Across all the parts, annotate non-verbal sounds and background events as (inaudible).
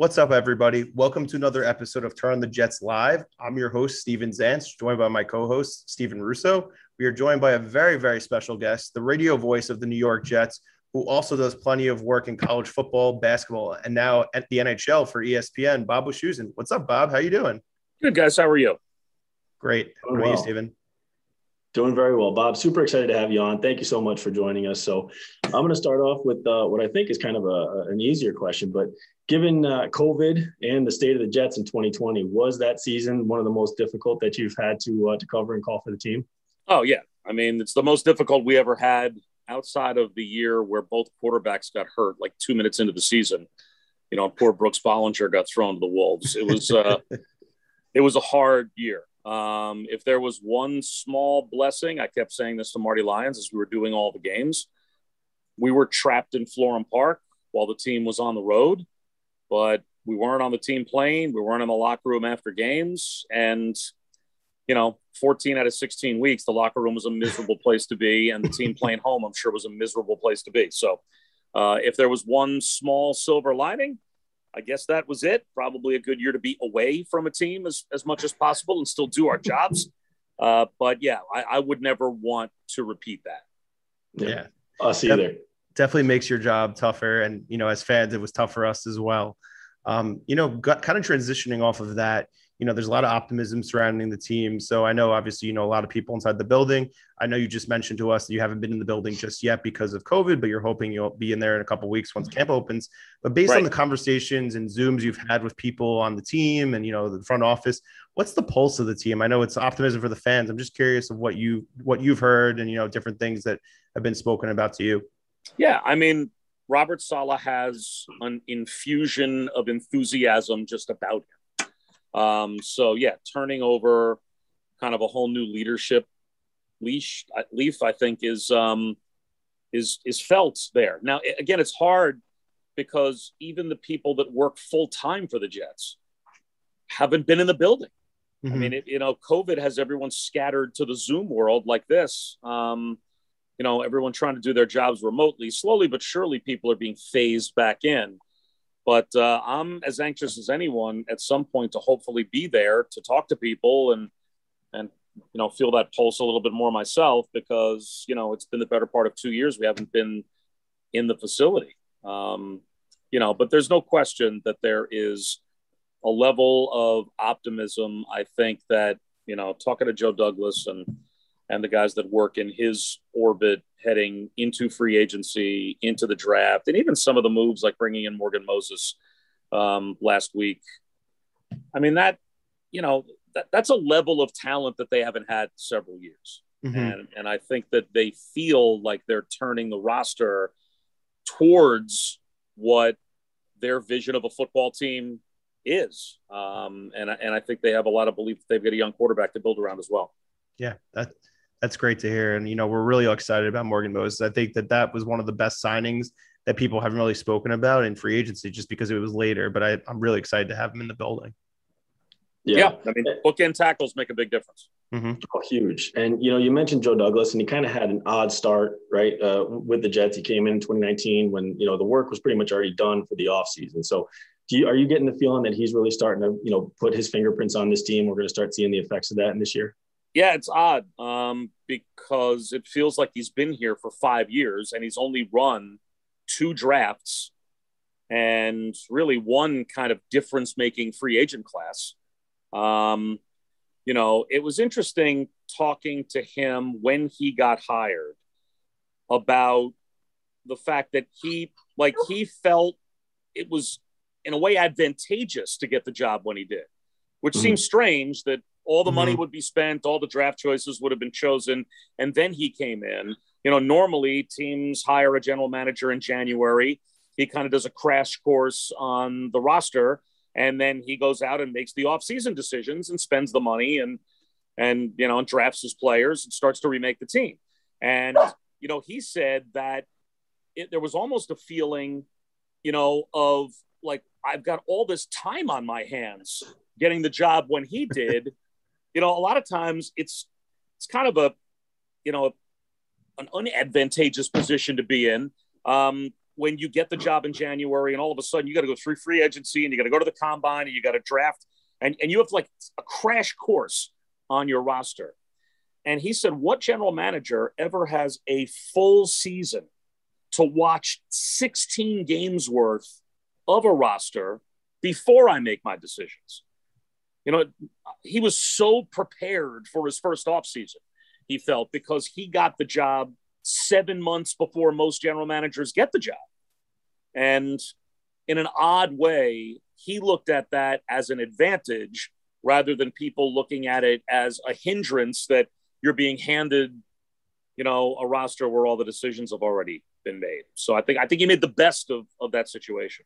What's up, everybody? Welcome to another episode of Turn on the Jets Live. I'm your host, Steven Zantz, joined by my co host, Steven Russo. We are joined by a very, very special guest, the radio voice of the New York Jets, who also does plenty of work in college football, basketball, and now at the NHL for ESPN, Bob Wischusen. What's up, Bob? How you doing? Good, guys. How are you? Great. How are well. you, Steven? Doing very well, Bob. Super excited to have you on. Thank you so much for joining us. So, I'm going to start off with uh, what I think is kind of a, an easier question. But given uh, COVID and the state of the Jets in 2020, was that season one of the most difficult that you've had to uh, to cover and call for the team? Oh yeah, I mean it's the most difficult we ever had outside of the year where both quarterbacks got hurt, like two minutes into the season. You know, poor Brooks Bollinger got thrown to the wolves. It was uh, (laughs) it was a hard year. Um, if there was one small blessing, I kept saying this to Marty Lyons as we were doing all the games. We were trapped in Florham Park while the team was on the road, but we weren't on the team plane. We weren't in the locker room after games. And, you know, 14 out of 16 weeks, the locker room was a miserable (laughs) place to be. And the team playing home, I'm sure, was a miserable place to be. So uh, if there was one small silver lining, I guess that was it. Probably a good year to be away from a team as, as much as possible and still do our (laughs) jobs. Uh, but yeah, I, I, would never want to repeat that. Yeah. yeah. Us either. De- definitely makes your job tougher. And, you know, as fans, it was tough for us as well. Um, you know, got, kind of transitioning off of that, you know, there's a lot of optimism surrounding the team. So I know, obviously, you know, a lot of people inside the building. I know you just mentioned to us that you haven't been in the building just yet because of COVID, but you're hoping you'll be in there in a couple weeks once camp opens. But based right. on the conversations and Zooms you've had with people on the team and, you know, the front office, what's the pulse of the team? I know it's optimism for the fans. I'm just curious of what you, what you've heard and, you know, different things that have been spoken about to you. Yeah. I mean, Robert Saleh has an infusion of enthusiasm just about him. Um, so yeah, turning over kind of a whole new leadership leash leaf, I think is um, is is felt there. Now again, it's hard because even the people that work full time for the Jets haven't been in the building. Mm-hmm. I mean, it, you know, COVID has everyone scattered to the Zoom world like this. Um, you know, everyone trying to do their jobs remotely. Slowly but surely, people are being phased back in. But uh, I'm as anxious as anyone at some point to hopefully be there to talk to people and and you know feel that pulse a little bit more myself because you know it's been the better part of two years we haven't been in the facility. Um, you know, but there's no question that there is a level of optimism. I think that you know talking to Joe Douglas and and the guys that work in his orbit heading into free agency, into the draft, and even some of the moves like bringing in Morgan Moses um, last week. I mean, that, you know, that, that's a level of talent that they haven't had several years. Mm-hmm. And, and I think that they feel like they're turning the roster towards what their vision of a football team is. Um, and, and I think they have a lot of belief that they've got a young quarterback to build around as well. Yeah, that that's great to hear. And, you know, we're really excited about Morgan Moses. I think that that was one of the best signings that people haven't really spoken about in free agency just because it was later. But I, am really excited to have him in the building. Yeah. yeah. I mean, bookend tackles make a big difference. Mm-hmm. Oh, huge. And, you know, you mentioned Joe Douglas, and he kind of had an odd start, right, uh, with the Jets. He came in 2019 when, you know, the work was pretty much already done for the offseason. So, do you, are you getting the feeling that he's really starting to, you know, put his fingerprints on this team? We're going to start seeing the effects of that in this year? Yeah, it's odd um, because it feels like he's been here for five years and he's only run two drafts and really one kind of difference making free agent class. Um, you know, it was interesting talking to him when he got hired about the fact that he, like, he felt it was in a way advantageous to get the job when he did, which mm-hmm. seems strange that all the mm-hmm. money would be spent, all the draft choices would have been chosen, and then he came in. You know, normally teams hire a general manager in January. He kind of does a crash course on the roster, and then he goes out and makes the offseason decisions and spends the money and and you know and drafts his players and starts to remake the team. And you know, he said that it, there was almost a feeling, you know, of like I've got all this time on my hands getting the job when he did you know, a lot of times it's it's kind of a you know an unadvantageous position to be in um, when you get the job in January and all of a sudden you got to go through free agency and you got to go to the combine and you got to draft and, and you have like a crash course on your roster. And he said, What general manager ever has a full season to watch 16 games worth of a roster before I make my decisions? You know, he was so prepared for his first offseason, he felt, because he got the job seven months before most general managers get the job. And in an odd way, he looked at that as an advantage rather than people looking at it as a hindrance that you're being handed, you know, a roster where all the decisions have already been made. So I think I think he made the best of, of that situation.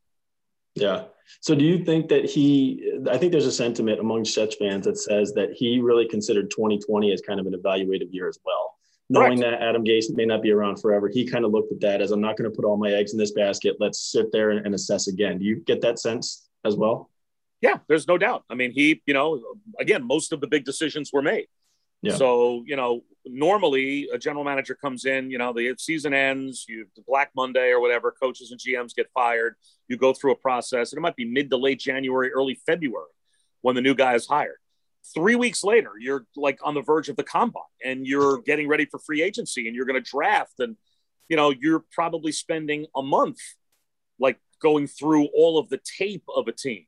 Yeah. So do you think that he, I think there's a sentiment among Jets fans that says that he really considered 2020 as kind of an evaluative year as well. Knowing Correct. that Adam Gase may not be around forever, he kind of looked at that as I'm not going to put all my eggs in this basket. Let's sit there and, and assess again. Do you get that sense as well? Yeah, there's no doubt. I mean, he, you know, again, most of the big decisions were made. Yeah. So, you know, normally a general manager comes in, you know, the season ends, you the Black Monday or whatever, coaches and GMs get fired. You go through a process, and it might be mid to late January, early February when the new guy is hired. Three weeks later, you're like on the verge of the combine and you're getting ready for free agency and you're going to draft. And, you know, you're probably spending a month like going through all of the tape of a team.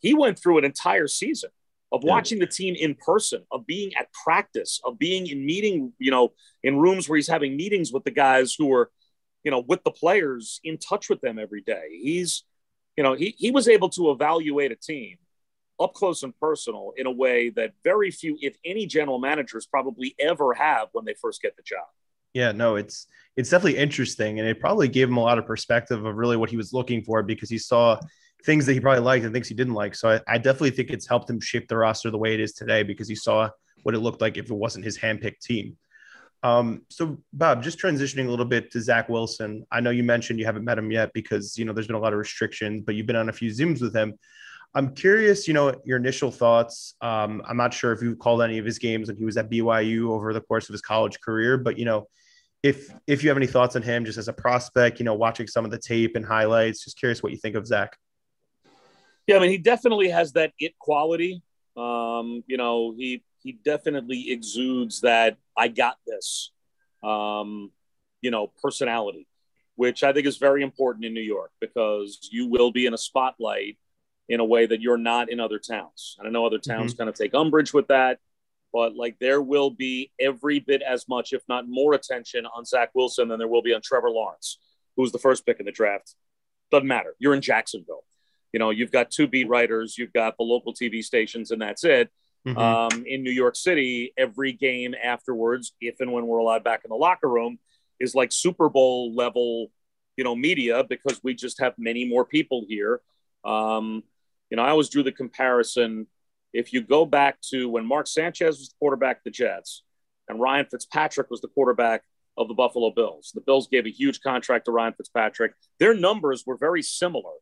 He went through an entire season of watching the team in person, of being at practice, of being in meeting, you know, in rooms where he's having meetings with the guys who are, you know, with the players, in touch with them every day. He's, you know, he, he was able to evaluate a team up close and personal in a way that very few, if any, general managers probably ever have when they first get the job. Yeah, no, it's it's definitely interesting, and it probably gave him a lot of perspective of really what he was looking for because he saw things that he probably liked and things he didn't like. So I, I, definitely think it's helped him shape the roster the way it is today because he saw what it looked like if it wasn't his handpicked team. Um, so Bob, just transitioning a little bit to Zach Wilson. I know you mentioned you haven't met him yet because you know there's been a lot of restrictions, but you've been on a few zooms with him. I'm curious, you know, your initial thoughts. Um, I'm not sure if you called any of his games when he was at BYU over the course of his college career, but you know, if if you have any thoughts on him just as a prospect, you know, watching some of the tape and highlights, just curious what you think of Zach. Yeah, I mean, he definitely has that it quality. Um, you know, he he definitely exudes that I got this, um, you know, personality, which I think is very important in New York because you will be in a spotlight in a way that you're not in other towns. And I know other towns mm-hmm. kind of take umbrage with that, but like there will be every bit as much, if not more, attention on Zach Wilson than there will be on Trevor Lawrence, who was the first pick in the draft. Doesn't matter. You're in Jacksonville you know you've got two beat writers you've got the local tv stations and that's it. Mm-hmm. um, in new york city every game afterwards if and when we're allowed back in the locker room is like super bowl level you know media because we just have many more people here. Um, you know i always drew the comparison if you go back to when mark sanchez was the quarterback of the jets and ryan fitzpatrick was the quarterback of the buffalo bills the bills gave a huge contract to ryan fitzpatrick. Their numbers were very similar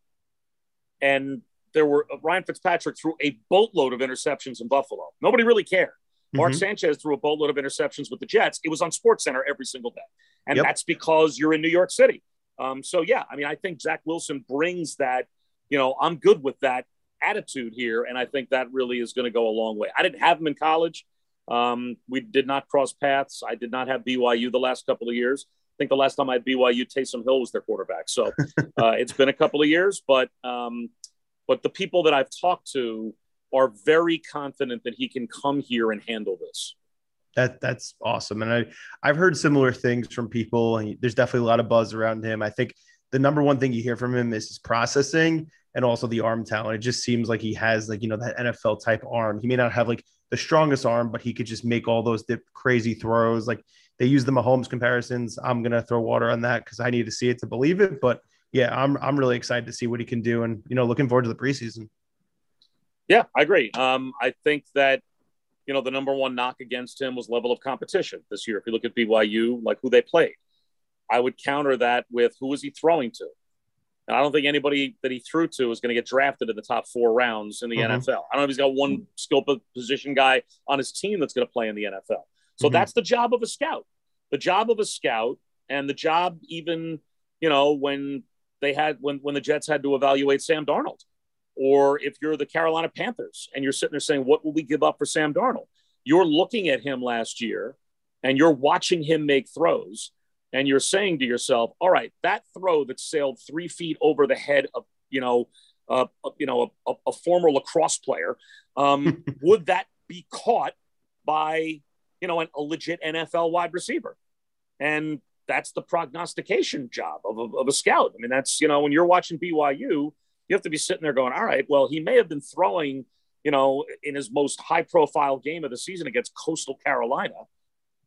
and there were uh, Ryan Fitzpatrick threw a boatload of interceptions in Buffalo. Nobody really cared. Mark mm-hmm. Sanchez threw a boatload of interceptions with the Jets. It was on Sports Center every single day, and yep. that's because you're in New York City. Um, so yeah, I mean, I think Zach Wilson brings that. You know, I'm good with that attitude here, and I think that really is going to go a long way. I didn't have him in college. Um, we did not cross paths. I did not have BYU the last couple of years. I think the last time I had BYU, Taysom Hill was their quarterback. So (laughs) uh, it's been a couple of years, but um, but the people that I've talked to are very confident that he can come here and handle this. That that's awesome, and I I've heard similar things from people, and there's definitely a lot of buzz around him. I think the number one thing you hear from him is his processing and also the arm talent. It just seems like he has like you know that NFL type arm. He may not have like the strongest arm, but he could just make all those dip, crazy throws. Like they use the Mahomes comparisons. I'm gonna throw water on that because I need to see it to believe it. But yeah, I'm I'm really excited to see what he can do, and you know, looking forward to the preseason. Yeah, I agree. Um, I think that you know the number one knock against him was level of competition this year. If you look at BYU, like who they played, I would counter that with who was he throwing to. And I don't think anybody that he threw to is going to get drafted in the top four rounds in the mm-hmm. NFL. I don't know if he's got one skill position guy on his team that's going to play in the NFL. So mm-hmm. that's the job of a scout. The job of a scout, and the job even, you know, when they had when when the Jets had to evaluate Sam Darnold, or if you're the Carolina Panthers and you're sitting there saying, "What will we give up for Sam Darnold?" You're looking at him last year, and you're watching him make throws, and you're saying to yourself, "All right, that throw that sailed three feet over the head of you know, uh, you know, a, a, former lacrosse player, um, (laughs) would that be caught by you know an, a legit NFL wide receiver?" And that's the prognostication job of a, of a scout. I mean, that's you know when you're watching BYU, you have to be sitting there going, "All right, well, he may have been throwing." You know, in his most high profile game of the season against Coastal Carolina,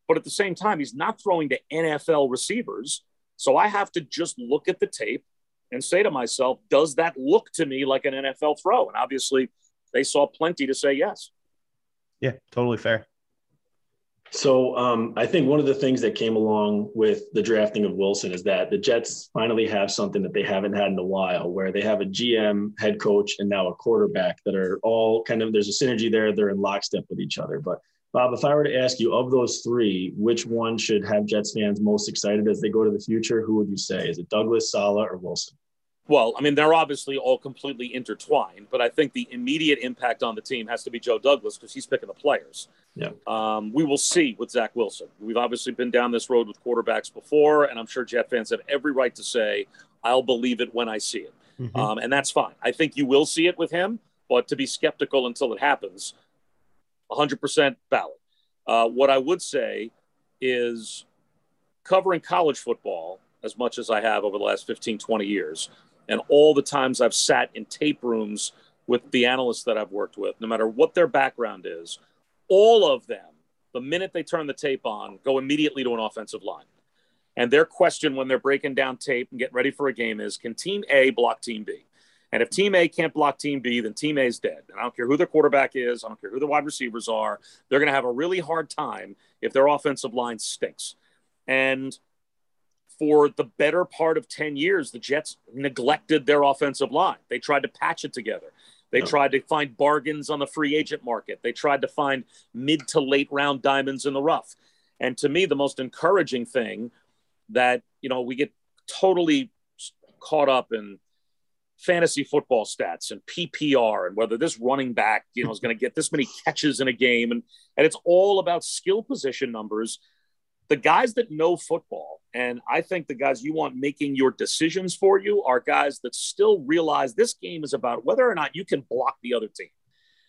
but at the same time, he's not throwing to NFL receivers. So I have to just look at the tape and say to myself, does that look to me like an NFL throw? And obviously, they saw plenty to say yes. Yeah, totally fair. So um, I think one of the things that came along with the drafting of Wilson is that the Jets finally have something that they haven't had in a while, where they have a GM, head coach, and now a quarterback that are all kind of there's a synergy there. They're in lockstep with each other. But Bob, if I were to ask you of those three, which one should have Jets fans most excited as they go to the future? Who would you say? Is it Douglas, Saleh, or Wilson? Well, I mean, they're obviously all completely intertwined, but I think the immediate impact on the team has to be Joe Douglas because he's picking the players. Yeah. Um, we will see with Zach Wilson. We've obviously been down this road with quarterbacks before, and I'm sure Jet fans have every right to say, I'll believe it when I see it. Mm-hmm. Um, and that's fine. I think you will see it with him, but to be skeptical until it happens, 100% valid. Uh, what I would say is covering college football as much as I have over the last 15, 20 years, and all the times I've sat in tape rooms with the analysts that I've worked with, no matter what their background is, all of them, the minute they turn the tape on, go immediately to an offensive line. And their question when they're breaking down tape and getting ready for a game is can team A block team B? And if team A can't block team B, then team A is dead. And I don't care who their quarterback is, I don't care who the wide receivers are. They're going to have a really hard time if their offensive line stinks. And for the better part of 10 years, the Jets neglected their offensive line. They tried to patch it together. They no. tried to find bargains on the free agent market. They tried to find mid to late round diamonds in the rough. And to me, the most encouraging thing that, you know, we get totally caught up in fantasy football stats and PPR and whether this running back, you know, is going to get this many catches in a game. And, and it's all about skill position numbers. The guys that know football, and I think the guys you want making your decisions for you are guys that still realize this game is about whether or not you can block the other team.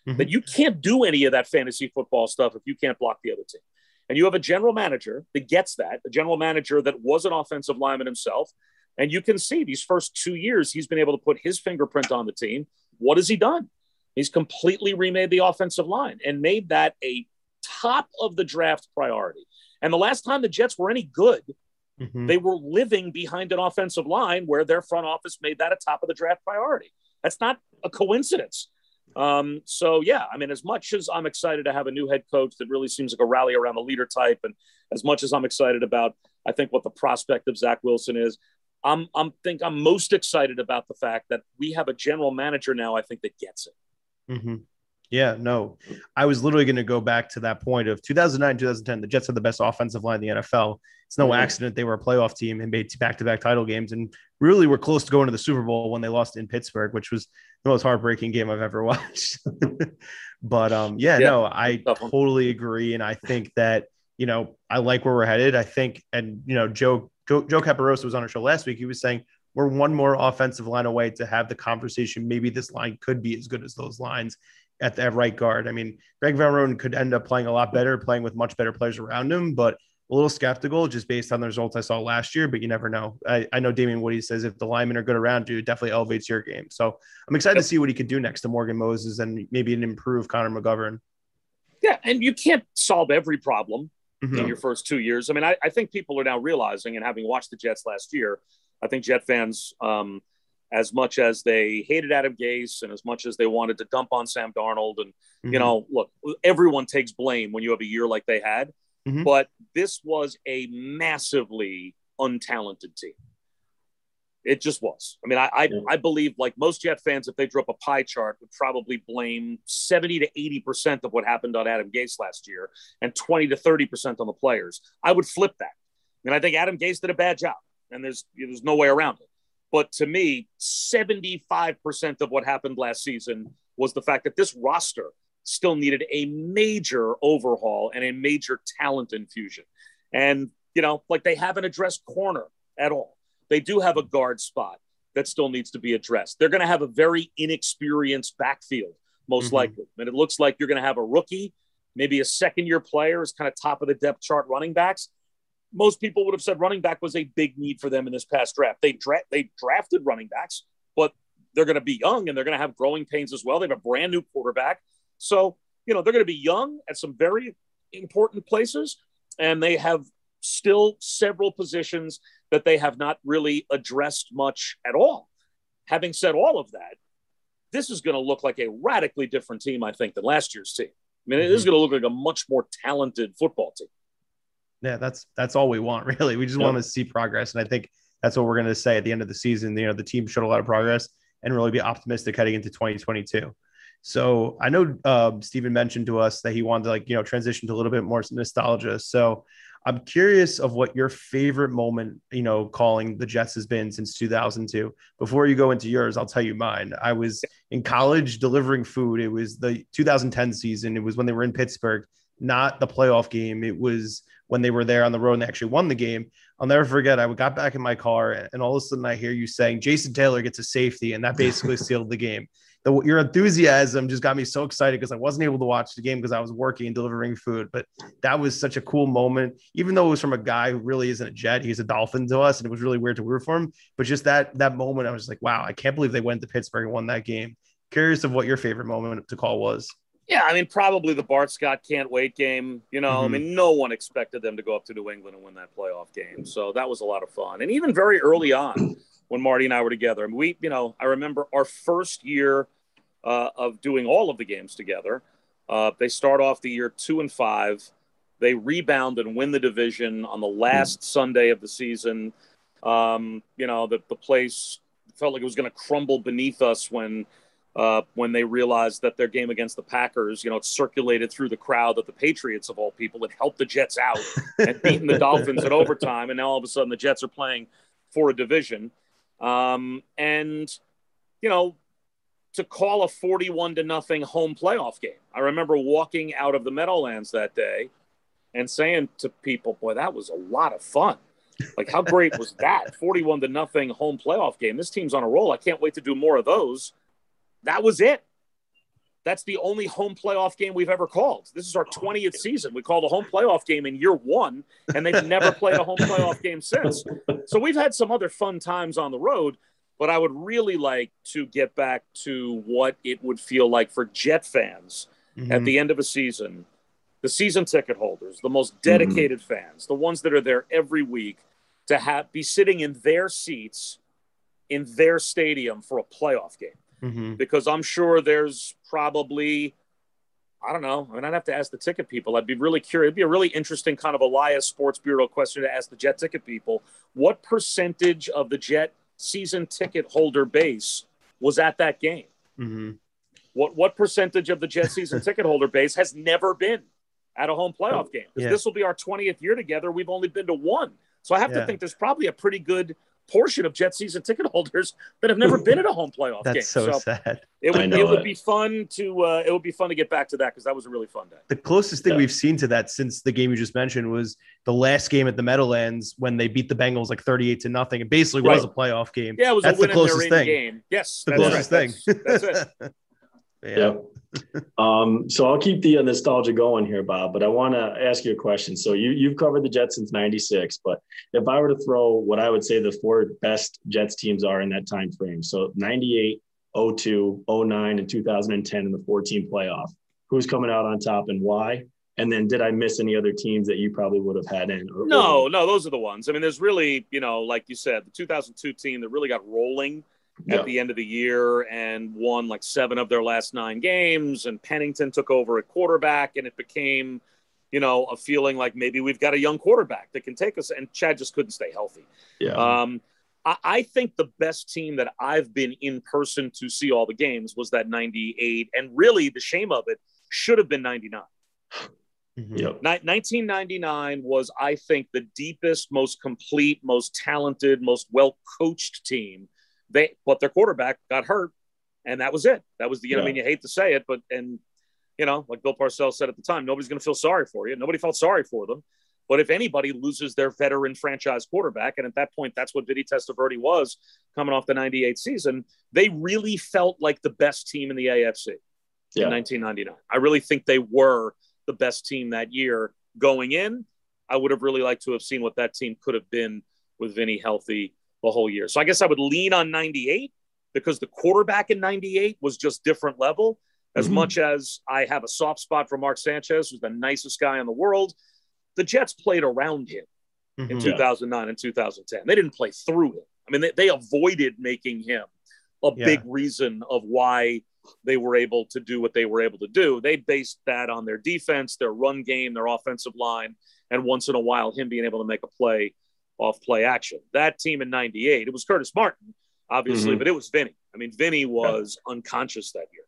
Mm-hmm. That you can't do any of that fantasy football stuff if you can't block the other team. And you have a general manager that gets that, a general manager that was an offensive lineman himself, and you can see these first two years, he's been able to put his fingerprint on the team. What has he done? He's completely remade the offensive line and made that a top of the draft priority. And the last time the Jets were any good, mm-hmm. they were living behind an offensive line where their front office made that a top of the draft priority. That's not a coincidence. Um, so yeah, I mean, as much as I'm excited to have a new head coach that really seems like a rally around the leader type, and as much as I'm excited about, I think what the prospect of Zach Wilson is, I'm I'm think I'm most excited about the fact that we have a general manager now. I think that gets it. Mm-hmm. Yeah, no, I was literally going to go back to that point of 2009, 2010. The Jets had the best offensive line in the NFL. It's no accident they were a playoff team and made back to back title games and really were close to going to the Super Bowl when they lost in Pittsburgh, which was the most heartbreaking game I've ever (laughs) watched. but um, yeah, yeah, no, I totally agree. And I think that, you know, I like where we're headed. I think, and, you know, Joe, Joe, Joe Caporoso was on our show last week. He was saying, we're one more offensive line away to have the conversation. Maybe this line could be as good as those lines at the right guard. I mean, Greg Van Roten could end up playing a lot better, playing with much better players around him, but a little skeptical just based on the results I saw last year, but you never know. I, I know Damien Woody says if the linemen are good around you, it definitely elevates your game. So I'm excited to see what he could do next to Morgan Moses and maybe an improved Connor McGovern. Yeah, and you can't solve every problem mm-hmm. in your first two years. I mean, I, I, think people are now realizing, and having watched the Jets last year, I think Jet fans um, – as much as they hated Adam Gase and as much as they wanted to dump on Sam Darnold. And, mm-hmm. you know, look, everyone takes blame when you have a year like they had, mm-hmm. but this was a massively untalented team. It just was. I mean, I, I, I believe, like most Jet fans, if they drew up a pie chart, would probably blame 70 to 80% of what happened on Adam Gase last year and 20 to 30% on the players. I would flip that. And I think Adam Gase did a bad job, and there's, there's no way around it. But to me, 75% of what happened last season was the fact that this roster still needed a major overhaul and a major talent infusion. And, you know, like they haven't addressed corner at all. They do have a guard spot that still needs to be addressed. They're going to have a very inexperienced backfield, most mm-hmm. likely. And it looks like you're going to have a rookie, maybe a second year player is kind of top of the depth chart running backs most people would have said running back was a big need for them in this past draft. They dra- they drafted running backs, but they're going to be young and they're going to have growing pains as well. They have a brand new quarterback, so you know they're going to be young at some very important places, and they have still several positions that they have not really addressed much at all. Having said all of that, this is going to look like a radically different team, I think, than last year's team. I mean, it is mm-hmm. going to look like a much more talented football team yeah, that's that's all we want, (laughs) really. We just yep. want to see progress, and I think that's what we're going to say at the end of the season. You know, the team showed a lot of progress, and really be optimistic heading into 2022. So I know uh, Stephen mentioned to us that he wanted to like you know transition to a little bit more nostalgia. So I'm curious of what your favorite moment, you know, calling the Jets has been since 2002. Before you go into yours, I'll tell you mine. I was in college delivering food. It was the 2010 season. It was when they were in Pittsburgh, not the playoff game. It was when they were there on the road and they actually won the game. I'll never forget. I got back in my car and all of a sudden I hear you saying Jason Taylor gets a safety, and that basically (laughs) sealed the game. The, your enthusiasm just got me so excited because I wasn't able to watch the game because I was working and delivering food. But that was such a cool moment, even though it was from a guy who really isn't a Jet. He's a Dolphin to us, and it was really weird to root for him. But just that that moment, I was like, wow, I can't believe they went to Pittsburgh and won that game. Curious of what your favorite moment to call was. Yeah, I mean, probably the Bart Scott can't wait game. You know, mm-hmm. I mean, no one expected them to go up to New England and win that playoff game. So that was a lot of fun. And even very early on, (clears throat) when Marty and I were together, I mean, we, you know, I remember our first year uh, of doing all of the games together. Uh, they start off the year two and five. They rebound and win the division on the last mm-hmm. Sunday of the season. Um, you know, the, the place felt like it was going to crumble beneath us when uh, when they realized that their game against the Packers, you know, it circulated through the crowd that the Patriots, of all people, had helped the Jets out and beaten the Dolphins in (laughs) overtime. And now all of a sudden the Jets are playing for a division. Um, and, you know, to call a 41 to nothing home playoff game. I remember walking out of the Meadowlands that day and saying to people, boy, that was a lot of fun. Like, how great was that? 41 to nothing home playoff game. This team's on a roll. I can't wait to do more of those. That was it. That's the only home playoff game we've ever called. This is our 20th season. We called a home playoff game in year one, and they've never played a home playoff game since. So we've had some other fun times on the road, but I would really like to get back to what it would feel like for Jet fans mm-hmm. at the end of a season. The season ticket holders, the most dedicated mm-hmm. fans, the ones that are there every week, to have be sitting in their seats in their stadium for a playoff game mm-hmm. because I'm sure there's probably I don't know. I mean, I'd have to ask the ticket people. I'd be really curious. It'd be a really interesting kind of Elias Sports Bureau question to ask the Jet ticket people. What percentage of the Jet season ticket holder base was at that game? Mm-hmm. what what percentage of the Jet season ticket holder base has never been at a home playoff game? Because Yeah. this will be our 20th year together. We've only been to one. So I have Yeah. to think there's probably a pretty good portion of Jet season ticket holders that have never been at a home playoff game. That's so, sad. it would know it would it. be fun to uh, it would be fun to get back to that because that was a really fun day. The closest thing Yeah. we've seen to that since the game you just mentioned was the last game at the Meadowlands when they beat the Bengals like 38 to nothing. It basically was a playoff game. Yeah, it was That's a the win in their closest thing. game. Yes, The that's closest right. thing. That's, that's it. (laughs) Yeah. Yep. Um, so I'll keep the nostalgia going here, Bob. But I want to ask you a question. So you you've covered the Jets since '96, but if I were to throw what I would say the four best Jets teams are in that time frame, so '98, 02, 09, and 2010 in the 14 playoff, who's coming out on top and why? And then did I miss any other teams that you probably would have had in? Or, No, no, those are the ones. I mean, there's really, you know, like you said, the 2002 team that really got rolling Yeah. at the end of the year and won like seven of their last nine games. And Pennington took over at quarterback, and it became, you know, a feeling like maybe we've got a young quarterback that can take us. And Chad just couldn't stay healthy. yeah. Um, I, I think the best team that I've been in person to see all the games was that 98. And really, the shame of it should have been 99. Mhm. yep. Ni- 1999 was, I think, the deepest, most complete, most talented, most well coached team. They, but their quarterback got hurt, and that was it. That was the. Yeah. I mean, you hate to say it, but and you know, like Bill Parcells said at the time, nobody's going to feel sorry for you. Nobody felt sorry for them. But if anybody loses their veteran franchise quarterback, and at that point, that's what Vinny Testaverde was coming off the 98 season, they really felt like the best team in the AFC Yeah. in 1999. I really think they were the best team that year going in. I would have really liked to have seen what that team could have been with Vinny healthy the whole year. So I guess I would lean on 98 because the quarterback in 98 was just different level. As Mhm. much as I have a soft spot for Mark Sanchez, who's the nicest guy in the world, the Jets played around him in Mhm. Yeah. 2009 and 2010. They didn't play through him. I mean, they, they avoided making him a Yeah. big reason of why they were able to do what they were able to do. They based that on their defense, their run game, their offensive line, and once in a while, him being able to make a play off play action. That team in 98, it was Curtis Martin, obviously, Mhm. but it was Vinny. I mean, Vinny was unconscious that year.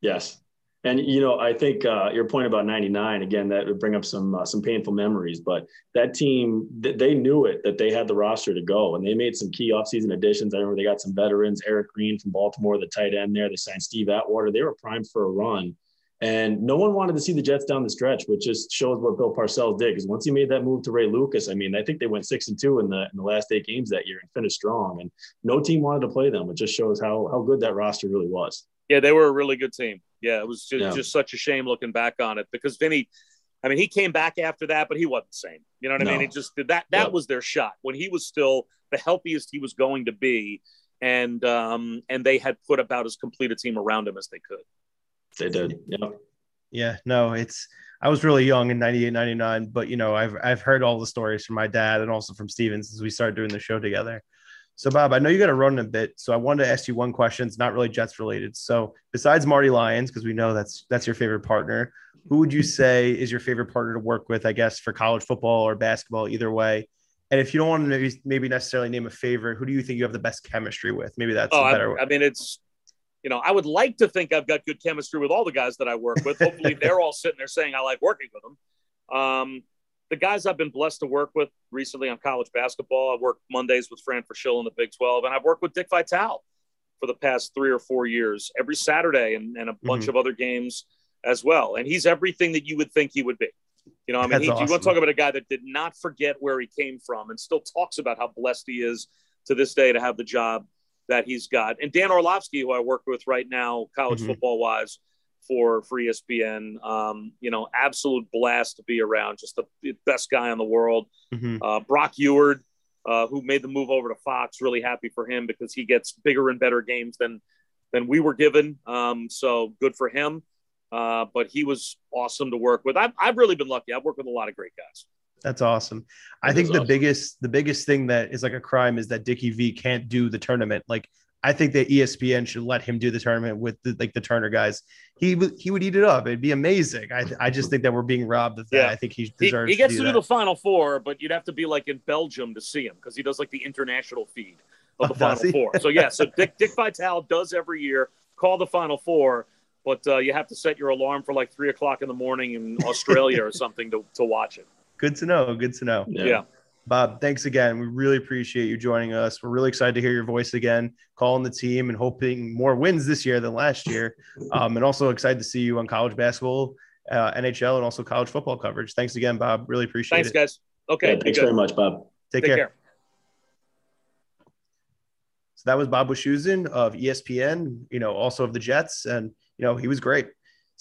Yes. And you know, I think uh, your point about '99 again that would bring up some uh, some painful memories. But that team, th- they knew it that they had the roster to go, and they made some key offseason additions. I remember they got some veterans, Eric Green from Baltimore, the tight end there. They signed Steve Atwater. They were primed for a run, and no one wanted to see the Jets down the stretch, which just shows what Bill Parcells did. Because once he made that move to Ray Lucas, I mean, I think they went six and two in the in the last eight games that year and finished strong. And no team wanted to play them. It just shows how how good that roster really was. Yeah, they were a really good team. Yeah, it was just, Yeah. just such a shame looking back on it because Vinny, I mean, he came back after that, but he wasn't the same. You know what I mean? No. It just that that Yep. was their shot when he was still the healthiest he was going to be, and um and they had put about as complete a team around him as they could. They did. Yeah. Yeah, no, it's I was really young in 98, 99, but you know, I've I've heard all the stories from my dad and also from Steven since we started doing the show together. So Bob, I know you got to run a bit, so I wanted to ask you one question. It's not really Jets related. So besides Marty Lyons, because we know that's that's your favorite partner, who would you say is your favorite partner to work with? I guess for college football or basketball, either way. And if you don't want to maybe, maybe necessarily name a favorite, who do you think you have the best chemistry with? Maybe that's Oh, a better. I, I mean, it's you know, I would like to think I've got good chemistry with all the guys that I work with. Hopefully, they're all sitting there saying I like working with them. Um, the guys I've been blessed to work with recently on college basketball, I've worked Mondays with Fran Fraschil in the Big 12, and I've worked with Dick Vitale for the past three or four years, every Saturday, and, and a bunch Mhm. of other games as well. And he's everything that you would think he would be. You know, I mean, he, you want to talk about a guy that did not forget where he came from and still talks about how blessed he is to this day to have the job that he's got. And Dan Orlovsky, who I work with right now, college Mhm. football wise, for for ESPN, um, you know, absolute blast to be around. Just the best guy in the world. Mhm. Uh, Brock Huard, uh, who made the move over to Fox, really happy for him because he gets bigger and better games than than we were given. Um, so good for him. Uh, but he was awesome to work with. I've, I've really been lucky. I've worked with a lot of great guys. That's awesome. I think the awesome. biggest the biggest thing that is like a crime is that Dickie V can't do the tournament. Like I think that ESPN should let him do the tournament with the, like the Turner guys. He would he would eat it up. It'd be amazing. I I just think that we're being robbed of that. Yeah. I think he He, deserves. he gets to to do do the Final Four, but you'd have to be like in Belgium to see him because he does like the international feed of the (laughs) Oh, Final? Four. So yeah, so Dick Dick Vitale does every year call the Final Four, but uh, you have to set your alarm for like three o'clock in the morning in Australia or something to, to watch it. Good to know. Good to know. Yeah. yeah. Bob, thanks again. We really appreciate you joining us. We're really excited to hear your voice again, calling the team and hoping more wins this year than last year. (laughs) Um, and also excited to see you on college basketball, uh, NHL, and also college football coverage. Thanks again, Bob. Really appreciate thanks, it. Thanks, guys. Okay. Yeah, thanks very much, Bob. Take, Take care. care. So that was Bob Wischusen of ESPN, you know, also of the Jets. And, you know, he was great.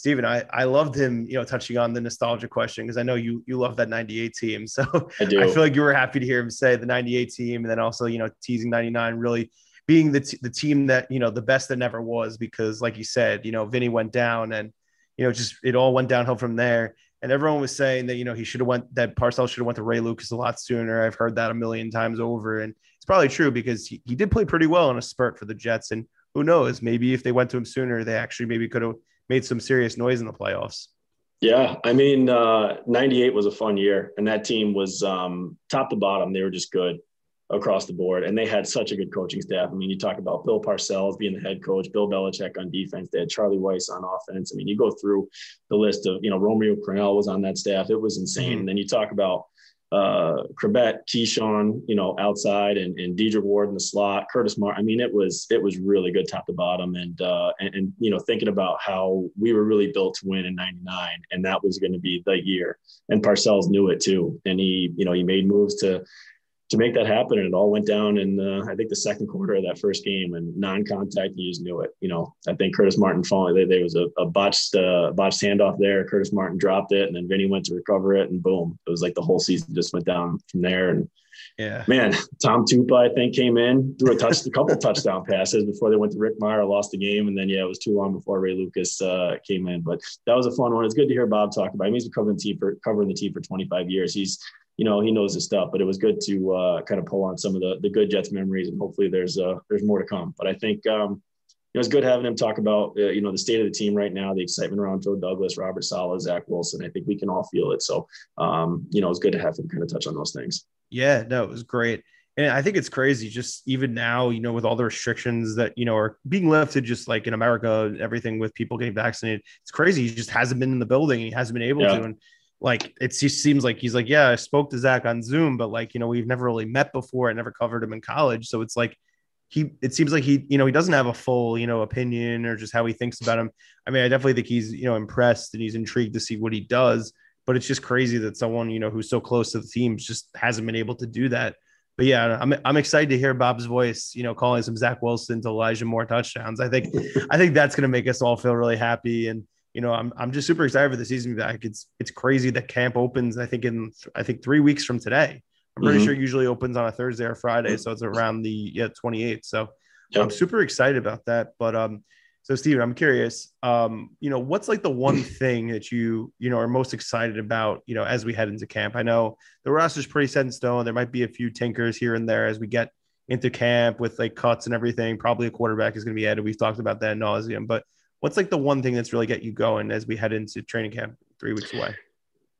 Stephen, I, I loved him, you know, touching on the nostalgia question because I know you you love that 98 team. (laughs) So I, I, feel like you were happy to hear him say the 98 team and then also, you know, teasing 99 really being the, t- the team that, you know, the best that never was because like you said, you know, Vinny went down and, you know, just it all went downhill from there. And everyone was saying that, you know, he should have went that Parcells should have went to Ray Lucas a lot sooner. I've heard that a million times over. And it's probably true because he, he did play pretty well in a spurt for the Jets. And who knows, maybe if they went to him sooner, they actually maybe could have made some serious noise in the playoffs. Yeah, I mean, uh, 98 was a fun year, and that team was um, top to bottom. They were just good across the board, and they had such a good coaching staff. I mean, you talk about Bill Parcells being the head coach, Bill Belichick on defense. They had Charlie Weis on offense. I mean, you go through the list of, you know, Romeo Crennel was on that staff. It was insane. Mm-hmm. And then you talk about uh, Chrebet, Keyshawn, you know, outside and, and Dedric Ward in the slot, Curtis Martin. I mean, it was it was really good top to bottom. And, uh, and, and you know, thinking about how we were really built to win in '99, and that was going to be the year. And Parcells knew it too, and he you know he made moves to to make that happen. And it all went down in, uh, I think, the second quarter of that first game and non contact. You just knew it. You know, I think Curtis Martin falling, there, was a, a botched, uh, botched handoff there. Curtis Martin dropped it and then Vinny went to recover it and boom. It was like the whole season just went down from there. And yeah, man, Tom Tupa, I think, came in, threw a touch, a couple (laughs) touchdown passes before they went to Rick Mirer, lost the game. And then, yeah, it was too long before Ray Lucas uh, came in. But that was a fun one. It's good to hear Bob talk about him. He's been covering the team for, covering the team for 25 years. He's, you know, he knows his stuff. But it was good to uh, kind of pull on some of the the good Jets memories, and hopefully there's uh, there's more to come. But I think um, you know, it's good having him talk about uh, you know the state of the team right now, the excitement around Joe Douglas, Robert Saleh, Zach Wilson. I think we can all feel it. So um, you know, it's good to have him kind of touch on those things. Yeah, no, it was great. And I think it's crazy just even now, you know, with all the restrictions that, you know, are being lifted just like in America, everything with people getting vaccinated. It's crazy. He just hasn't been in the building. He hasn't been able yeah. to. And like it just seems like he's like, yeah, I spoke to Zach on Zoom, but like, you know, we've never really met before. I never covered him in college. So it's like he it seems like he, you know, he doesn't have a full, you know, opinion or just how he thinks about him. I mean, I definitely think he's, you know, impressed and he's intrigued to see what he does. But it's just crazy that someone, you know, who's so close to the team just hasn't been able to do that. But yeah, I'm I'm excited to hear Bob's voice, you know, calling some Zach Wilson to Elijah Moore touchdowns. I think I think that's gonna make us all feel really happy. And you know, I'm I'm just super excited for the season back. It's it's crazy that camp opens. I think in I think three weeks from today. I'm pretty mm-hmm. sure usually opens on a Thursday or Friday, so it's around the yeah 28th. So yep. I'm super excited about that. But um, so Steven, I'm curious, um, you know, what's like the one (clears throat) thing that you you know are most excited about, you know, as we head into camp? I know the roster's pretty set in stone. There might be a few tinkers here and there as we get into camp with like cuts and everything. Probably a quarterback is going to be added. We've talked about that nauseum, but what's like the one thing that's really get you going as we head into training camp three weeks away?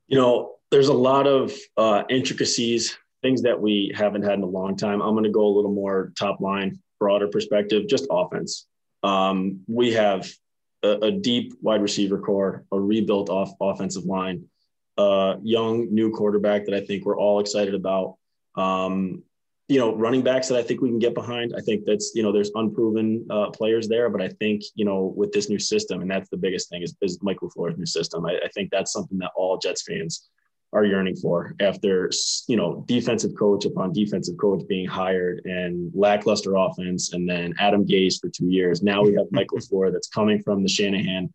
You know, there's a lot of uh, intricacies, things that we haven't had in a long time. I'm going to go a little more top line, broader perspective, just offense. Um, we have a, a, deep wide receiver core, a rebuilt off offensive line, a young new quarterback that I think we're all excited about. Um, you know, running backs that I think we can get behind. I think that's, you know, there's unproven uh, players there, but I think, you know, with this new system, and that's the biggest thing is, is Mike LaFleur's new system. I, I think that's something that all Jets fans are yearning for after, you know, defensive coach upon defensive coach being hired and lackluster offense. And then Adam Gase for two years. Now we have Michael (laughs) LaFleur that's coming from the Shanahan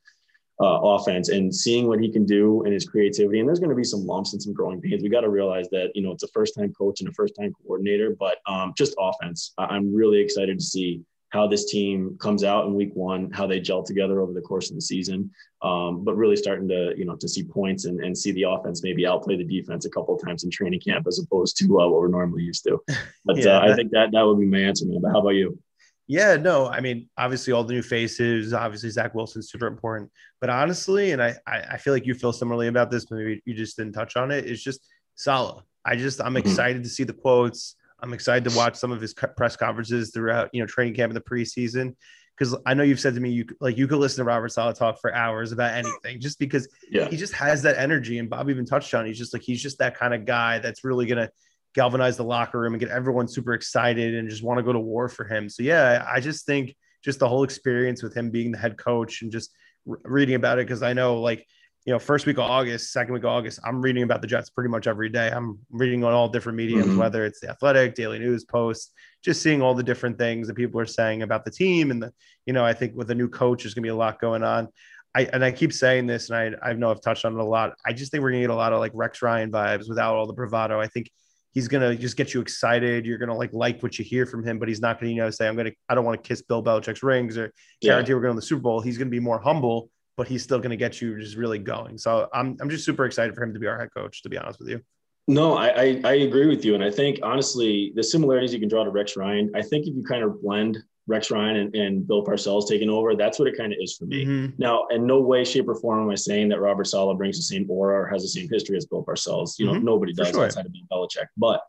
uh, offense and seeing what he can do and his creativity. And there's going to be some lumps and some growing pains. We got to realize that, you know, it's a first time coach and a first time coordinator, but um, just offense. I'm really excited to see how this team comes out in week one, how they gel together over the course of the season. Um, but really starting to, you know, to see points and, and see the offense maybe outplay the defense a couple of times in training camp as opposed to uh, what we're normally used to. (laughs) But yeah, uh, I think that that would be my answer, man. But how about you? Yeah, no, I mean, obviously all the new faces, obviously Zach Wilson's super important. But honestly, and I, I feel like you feel similarly about this, but maybe you just didn't touch on it. It's just Saleh. I just I'm mm-hmm. excited to see the quotes. I'm excited to watch some of his press conferences throughout, you know, training camp in the preseason because I know you've said to me you like you could listen to Robert Saleh talk for hours about anything just because yeah. he just has that energy. And Bob even touched on. He's just like he's just that kind of guy that's really gonna galvanize the locker room and get everyone super excited and just want to go to war for him. So yeah, I just think just the whole experience with him being the head coach and just re- reading about it because I know like you know first week of August, second week of August, I'm reading about the Jets pretty much every day. I'm reading on all different mediums, mm-hmm. whether it's the Athletic, Daily News, Post, just seeing all the different things that people are saying about the team and the you know I think with a new coach, there's gonna be a lot going on. I, and I keep saying this, and I, I know I've touched on it a lot. I just think we're gonna get a lot of like Rex Ryan vibes without all the bravado. I think he's gonna just get you excited. You're gonna like like what you hear from him, but he's not gonna you know say I'm gonna I don't want to kiss Bill Belichick's rings or guarantee yeah. we're going to the Super Bowl. He's gonna be more humble, but he's still gonna get you just really going. So I'm I'm just super excited for him to be our head coach. To be honest with you. No, I, I, I agree with you, and I think honestly the similarities you can draw to Rex Ryan. I think if you kind of blend Rex Ryan and, and Bill Parcells taking over. That's what it kind of is for me. Mm-hmm. Now, in no way, shape, or form am I saying that Robert Saleh brings the same aura or has the same history as Bill Parcells. You know, mm-hmm. nobody does sure. outside of Bill Belichick. But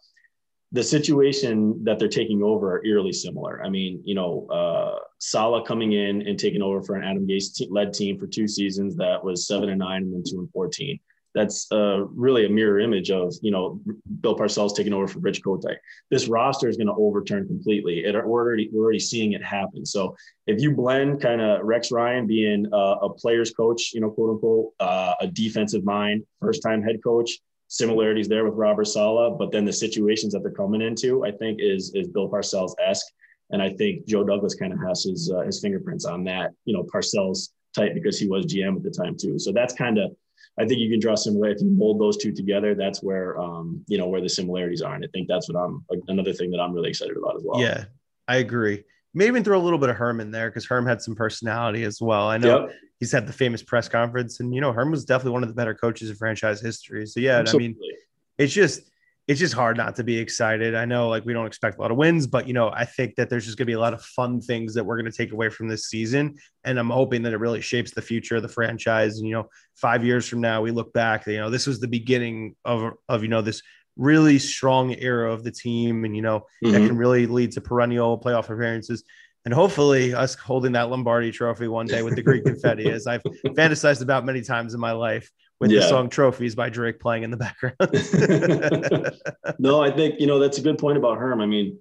the situation that they're taking over are eerily similar. I mean, you know, uh, Saleh coming in and taking over for an Adam Gase led team for two seasons that was seven and nine and then two and 14 that's uh, really a mirror image of you know Bill Parcells taking over for Rich Kotite. This roster is going to overturn completely. It, we're already we're already seeing it happen. So if you blend kind of Rex Ryan being uh, a player's coach, you know, quote unquote, uh, a defensive mind, first time head coach, similarities there with Robert Saleh, but then the situations that they're coming into, I think is is Bill Parcells esque, and I think Joe Douglas kind of has his uh, his fingerprints on that. You know, Parcells type because he was GM at the time too. So that's kind of I think you can draw similar. If you mold those two together, that's where um, you know where the similarities are, and I think that's what I'm another thing that I'm really excited about as well. Yeah, I agree. Maybe even throw a little bit of Herm in there because Herm had some personality as well. I know yep. he's had the famous press conference, and you know Herm was definitely one of the better coaches in franchise history. So yeah, Absolutely. I mean, it's just it's just hard not to be excited. I know like we don't expect a lot of wins, but you know, I think that there's just going to be a lot of fun things that we're going to take away from this season. And I'm hoping that it really shapes the future of the franchise. And, you know, five years from now, we look back, you know, this was the beginning of, of, you know, this really strong era of the team. And, you know, mm-hmm. that can really lead to perennial playoff appearances. And hopefully, us holding that Lombardi trophy one day with the Greek confetti, as I've fantasized about many times in my life, with yeah. the song Trophies by Drake playing in the background. (laughs) no, I think, you know, that's a good point about Herm. I mean,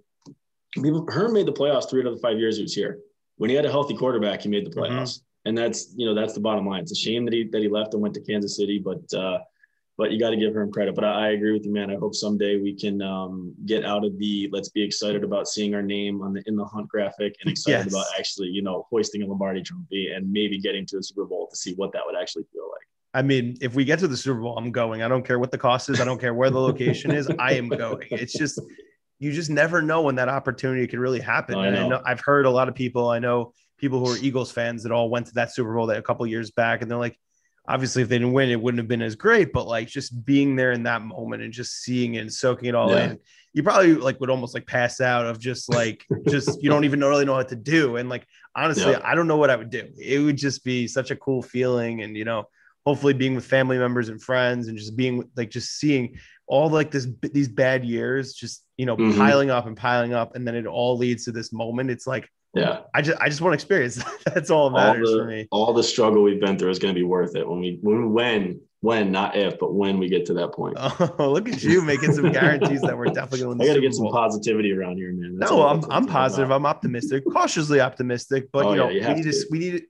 Herm made the playoffs three out of the five years he was here. When he had a healthy quarterback, he made the mm-hmm. playoffs. Mm-hmm. And that's, you know, that's the bottom line. It's a shame that he that he left and went to Kansas City, but uh, but you got to give him credit. But I, I, agree with you, man. I hope someday we can um, get out of the let's be excited about seeing our name on the in the hunt graphic and (laughs) excited yes. about actually, you know, hoisting a Lombardi trophy and maybe getting to the Super Bowl to see what that would actually feel like. I mean, if we get to the Super Bowl, I'm going. I don't care what the cost is. I don't care where the location is. I am going. It's just you just never know when that opportunity could really happen. I. And I know I've heard a lot of people. I know people who are Eagles fans that all went to that Super Bowl that a couple years back, and they're like, obviously, if they didn't win, it wouldn't have been as great. But like just being there in that moment and just seeing it and soaking it all yeah. in, you probably like would almost like pass out of just like just you don't even really know what to do. And like honestly, yeah. I don't know what I would do. It would just be such a cool feeling, and you know hopefully being with family members and friends and just being like just seeing all like this these bad years just you know mm-hmm. piling up and piling up and then it all leads to this moment. It's like yeah. I just i just want to experience (laughs) that's all that matters all the, for me. all the struggle we've been through is going to be worth it when we when when when not if but when we get to that point. (laughs) Oh look at you making some guarantees that we're definitely going (laughs) to i gotta get some positivity around here man. That's no i'm, I'm positive about. i'm optimistic cautiously optimistic but oh, you know yeah, you we need to we need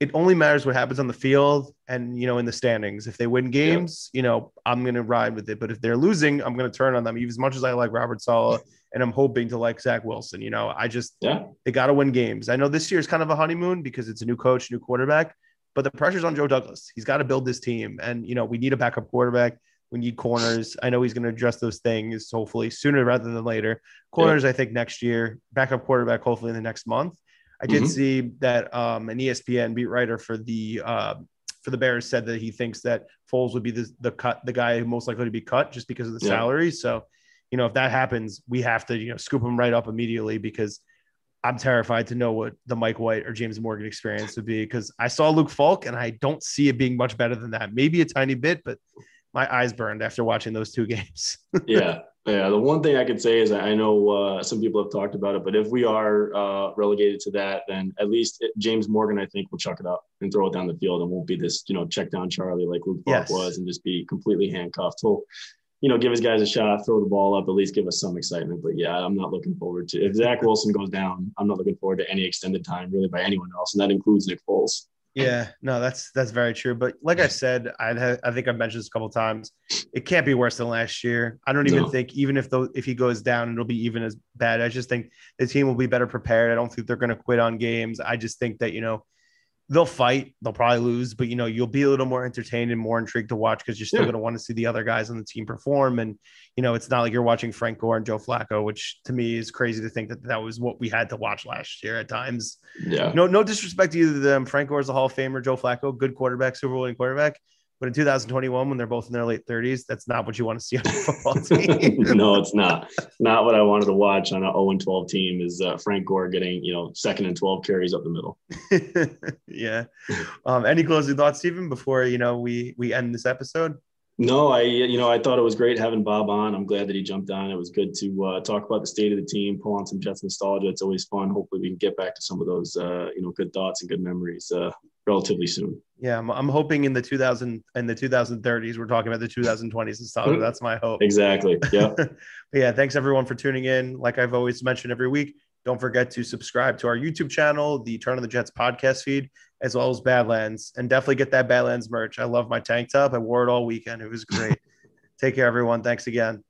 it only matters what happens on the field and you know in the standings. If they win games, yeah. you know I'm gonna ride with it. But if they're losing, I'm gonna turn on them. Even as much as I like Robert Saleh and I'm hoping to like Zach Wilson, you know, I just yeah they got to win games. I know this year is kind of a honeymoon because it's a new coach, new quarterback, but the pressure's on Joe Douglas. He's got to build this team, and you know we need a backup quarterback. We need corners. I know he's going to address those things hopefully sooner rather than later. Corners, yeah. I think next year. Backup quarterback, hopefully in the next month. I did mm-hmm. see that um, an ESPN beat writer for the uh, for the Bears said that he thinks that Foles would be the the cut the guy who most likely to be cut just because of the yeah. salary. So, you know, if that happens, we have to you know scoop him right up immediately because I'm terrified to know what the Mike White or James Morgan experience would be because I saw Luke Falk and I don't see it being much better than that. Maybe a tiny bit, but my eyes burned after watching those two (laughs) games. yeah. Yeah. The one thing I could say is I know uh, some people have talked about it, but if we are uh, relegated to that, then at least it, James Morgan, I think, will chuck it up and throw it down the field and won't be this, you know, check down Charlie like Luke yes. was and just be completely handcuffed. He'll, you know, give his guys a shot, throw the ball up, at least give us some excitement. But yeah, I'm not looking forward to if Zach Wilson goes down, I'm not looking forward to any extended time really by anyone else. And that includes Nick Foles. Yeah, no, that's that's very true. But like I said, I I think I've mentioned this a couple times. It can't be worse than last year. I don't even no. think even if though if he goes down, it'll be even as bad. I just think the team will be better prepared. I don't think they're going to quit on games. I just think that you know they'll fight. They'll probably lose, but you know, you'll be a little more entertained and more intrigued to watch because you're still yeah. going to want to see the other guys on the team perform. And you know, it's not like you're watching Frank Gore and Joe Flacco, which to me is crazy to think that that was what we had to watch last year at times. Yeah. No, no disrespect to either of them. Frank Gore is a Hall of Famer. Joe Flacco, good quarterback, Super Bowl quarterback. But in 2021, when they're both in their late 30s, that's not what you want to see on a football (laughs) team. no, it's not. Not what I wanted to watch on an 0 12 team is uh, Frank Gore getting, you know, second and 12 carries up the middle. (laughs) yeah. Um, any closing thoughts, Stephen, before, you know, we, we end this episode? No, I you know I thought it was great having Bob on. I'm glad that he jumped on. It was good to uh, talk about the state of the team, pull on some Jets nostalgia. It's always fun. Hopefully, we can get back to some of those uh, you know good thoughts and good memories uh, relatively soon. Yeah, I'm, I'm hoping in the 2000 in the 2030s we're talking about the 2020s nostalgia. That's my hope. Exactly. Yeah. (laughs) yeah. Thanks everyone for tuning in. Like I've always mentioned every week, don't forget to subscribe to our YouTube channel, the Turn on the Jets podcast feed, as well as Badlands, and definitely get that Badlands merch. I love my tank top. I wore it all weekend. It was great. (laughs) Take care, everyone. Thanks again.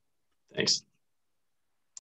Thanks.